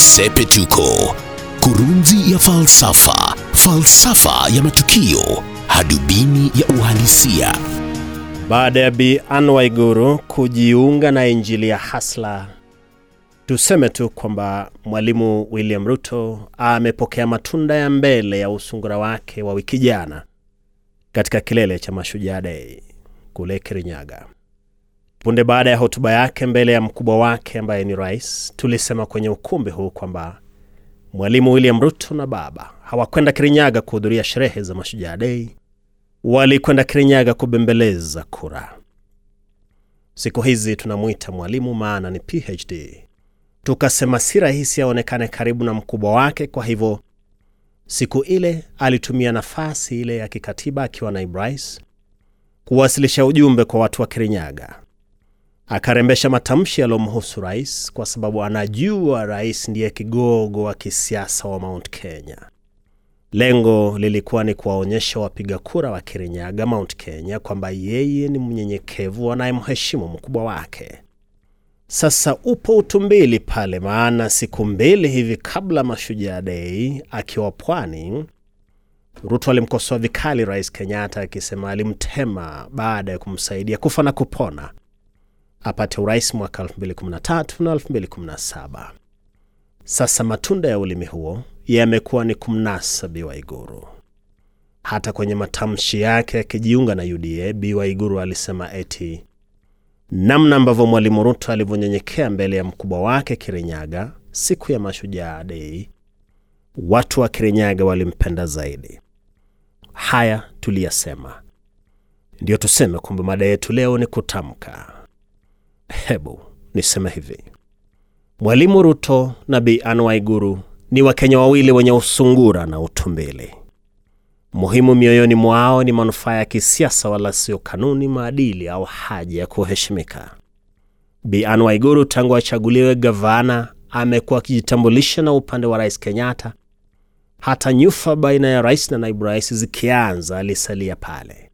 Sepetuko, kurunzi ya falsafa, falsafa ya matukio, hadubini ya uhalisia. Baada ya Bi kujiunga na Injili ya Hasla, tuseme tu kwamba Mwalimu William Ruto amepokea matunda ya mbele ya usungura wake wa wiki jana katika kilele cha Mashujaa Dei kule Kirinyaga. Punde baada ya hotuba yake mbele ya mkubwa wake ambaye ni rais, tulisema kwenye ukumbi huu kwamba Mwalimu William Ruto na baba hawakwenda Kirinyaga kuhudhuria sherehe za Mashujaa Dei, walikwenda Kirinyaga kubembeleza kura. Siku hizi tunamwita mwalimu maana ni PhD. Tukasema si rahisi aonekane karibu na mkubwa wake, kwa hivyo siku ile alitumia nafasi ile ya kikatiba akiwa naibu rais kuwasilisha ujumbe kwa watu wa Kirinyaga. Akarembesha matamshi yaliyomhusu rais, kwa sababu anajua rais ndiye kigogo wa kisiasa wa Mount Kenya. Lengo lilikuwa ni kuwaonyesha wapiga kura wa Kirinyaga Mount Kenya kwamba yeye ni mnyenyekevu anayemheshimu mkubwa wake. Sasa upo utumbili pale, maana siku mbili hivi kabla Mashujaa Dei, akiwa pwani, Ruto alimkosoa vikali Rais Kenyatta akisema alimtema baada ya kumsaidia kufa na kupona apate urais mwaka 2013 na 2017. Sasa matunda ya ulimi huo yamekuwa ni kumnasa Bi Waiguru. Hata kwenye matamshi yake akijiunga na UDA, Bi Waiguru alisema eti namna ambavyo Mwalimu Ruto alivyonyenyekea mbele ya mkubwa wake Kirinyaga siku ya Mashujaa Dei, watu wa Kirinyaga walimpenda zaidi. Haya tuliyasema, ndiyo tuseme kwamba mada yetu leo ni kutamka. Hebu niseme hivi, Mwalimu Ruto na Bi Waiguru ni Wakenya wawili wenye usungura na utumbili. Muhimu mioyoni mwao ni manufaa ya kisiasa, wala sio kanuni, maadili au haja ya kuheshimika. Bi Waiguru tangu achaguliwe gavana amekuwa akijitambulisha na upande wa Rais Kenyatta. Hata nyufa baina ya rais na naibu rais zikianza, alisalia pale.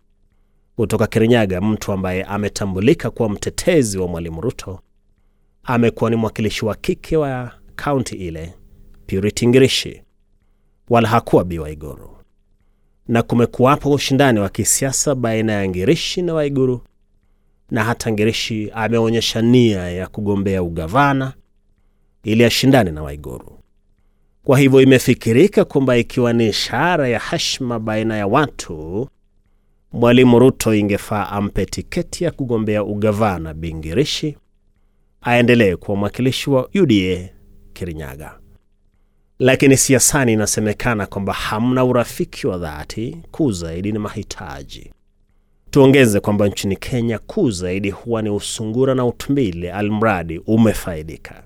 Kutoka Kirinyaga, mtu ambaye ametambulika kuwa mtetezi wa Mwalimu Ruto amekuwa ni mwakilishi wa kike wa kaunti ile Purity Ngirishi, wala hakuwa Bi Waiguru, na kumekuwapo ushindani wa kisiasa baina ya Ngirishi na Waiguru, na hata Ngirishi ameonyesha nia ya kugombea ugavana ili ashindane na Waiguru. Kwa hivyo imefikirika kwamba ikiwa ni ishara ya heshima baina ya watu, Mwalimu Ruto ingefaa ampe tiketi ya kugombea ugavana Bingirishi, aendelee kuwa mwakilishi wa UDA Kirinyaga. Lakini siasani inasemekana kwamba hamna urafiki wa dhati, kuu zaidi ni mahitaji. Tuongeze kwamba nchini Kenya kuu zaidi huwa ni usungura na utumbili, almradi umefaidika.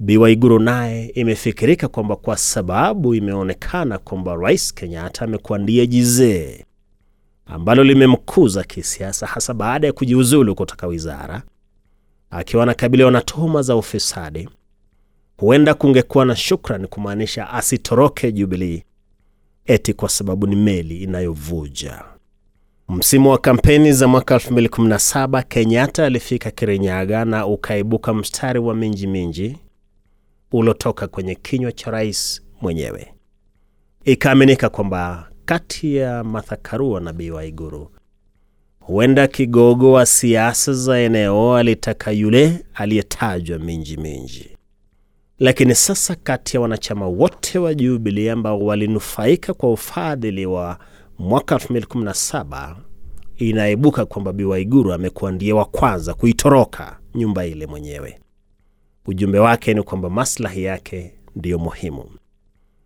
Bi Waiguru naye imefikirika kwamba kwa sababu imeonekana kwamba Rais Kenyatta amekuwa ndiye jizee ambalo limemkuza kisiasa, hasa baada ya kujiuzulu kutoka wizara akiwa anakabiliwa na tuhuma za ufisadi, huenda kungekuwa na shukrani kumaanisha asitoroke Jubilii eti kwa sababu ni meli inayovuja. Msimu wa kampeni za mwaka 2017 Kenyatta alifika Kirinyaga na ukaibuka mstari wa minji minji ulotoka kwenye kinywa cha rais mwenyewe. Ikaaminika kwamba kati ya Martha Karua na Bi Waiguru huenda kigogo wa siasa za eneo alitaka yule aliyetajwa minji minji. Lakini sasa kati ya wanachama wote wa Jubilee ambao walinufaika kwa ufadhili wa mwaka 2017 inaibuka kwamba Bi Waiguru amekuwa ndiye wa kwanza kuitoroka nyumba ile mwenyewe. Ujumbe wake ni kwamba maslahi yake ndiyo muhimu.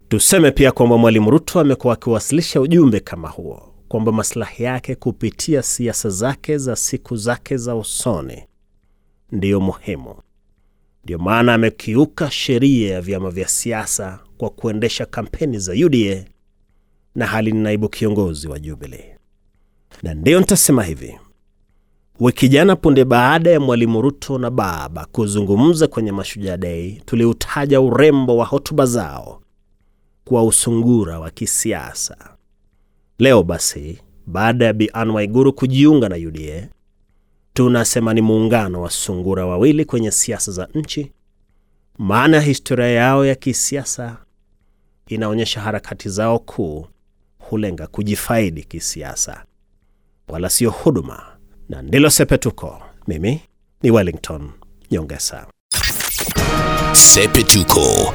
Tuseme pia kwamba Mwalimu Ruto amekuwa akiwasilisha ujumbe kama huo kwamba maslahi yake kupitia siasa zake za siku zake za usoni ndiyo muhimu. Ndiyo maana amekiuka sheria ya vyama vya siasa kwa kuendesha kampeni za UDA na hali ni naibu kiongozi wa Jubilee. Na ndiyo nitasema hivi, wiki jana, punde baada ya Mwalimu Ruto na baba kuzungumza kwenye Mashujaa Dei, tuliutaja urembo wa hotuba zao kwa usungura wa kisiasa. Leo basi, baada ya Bi Ann Waiguru kujiunga na UDA, tunasema ni muungano wa sungura wawili kwenye siasa za nchi maana historia yao ya kisiasa inaonyesha harakati zao kuu hulenga kujifaidi kisiasa, wala sio huduma, na ndilo Sepetuko. Mimi ni Wellington Nyongesa. Sepetuko,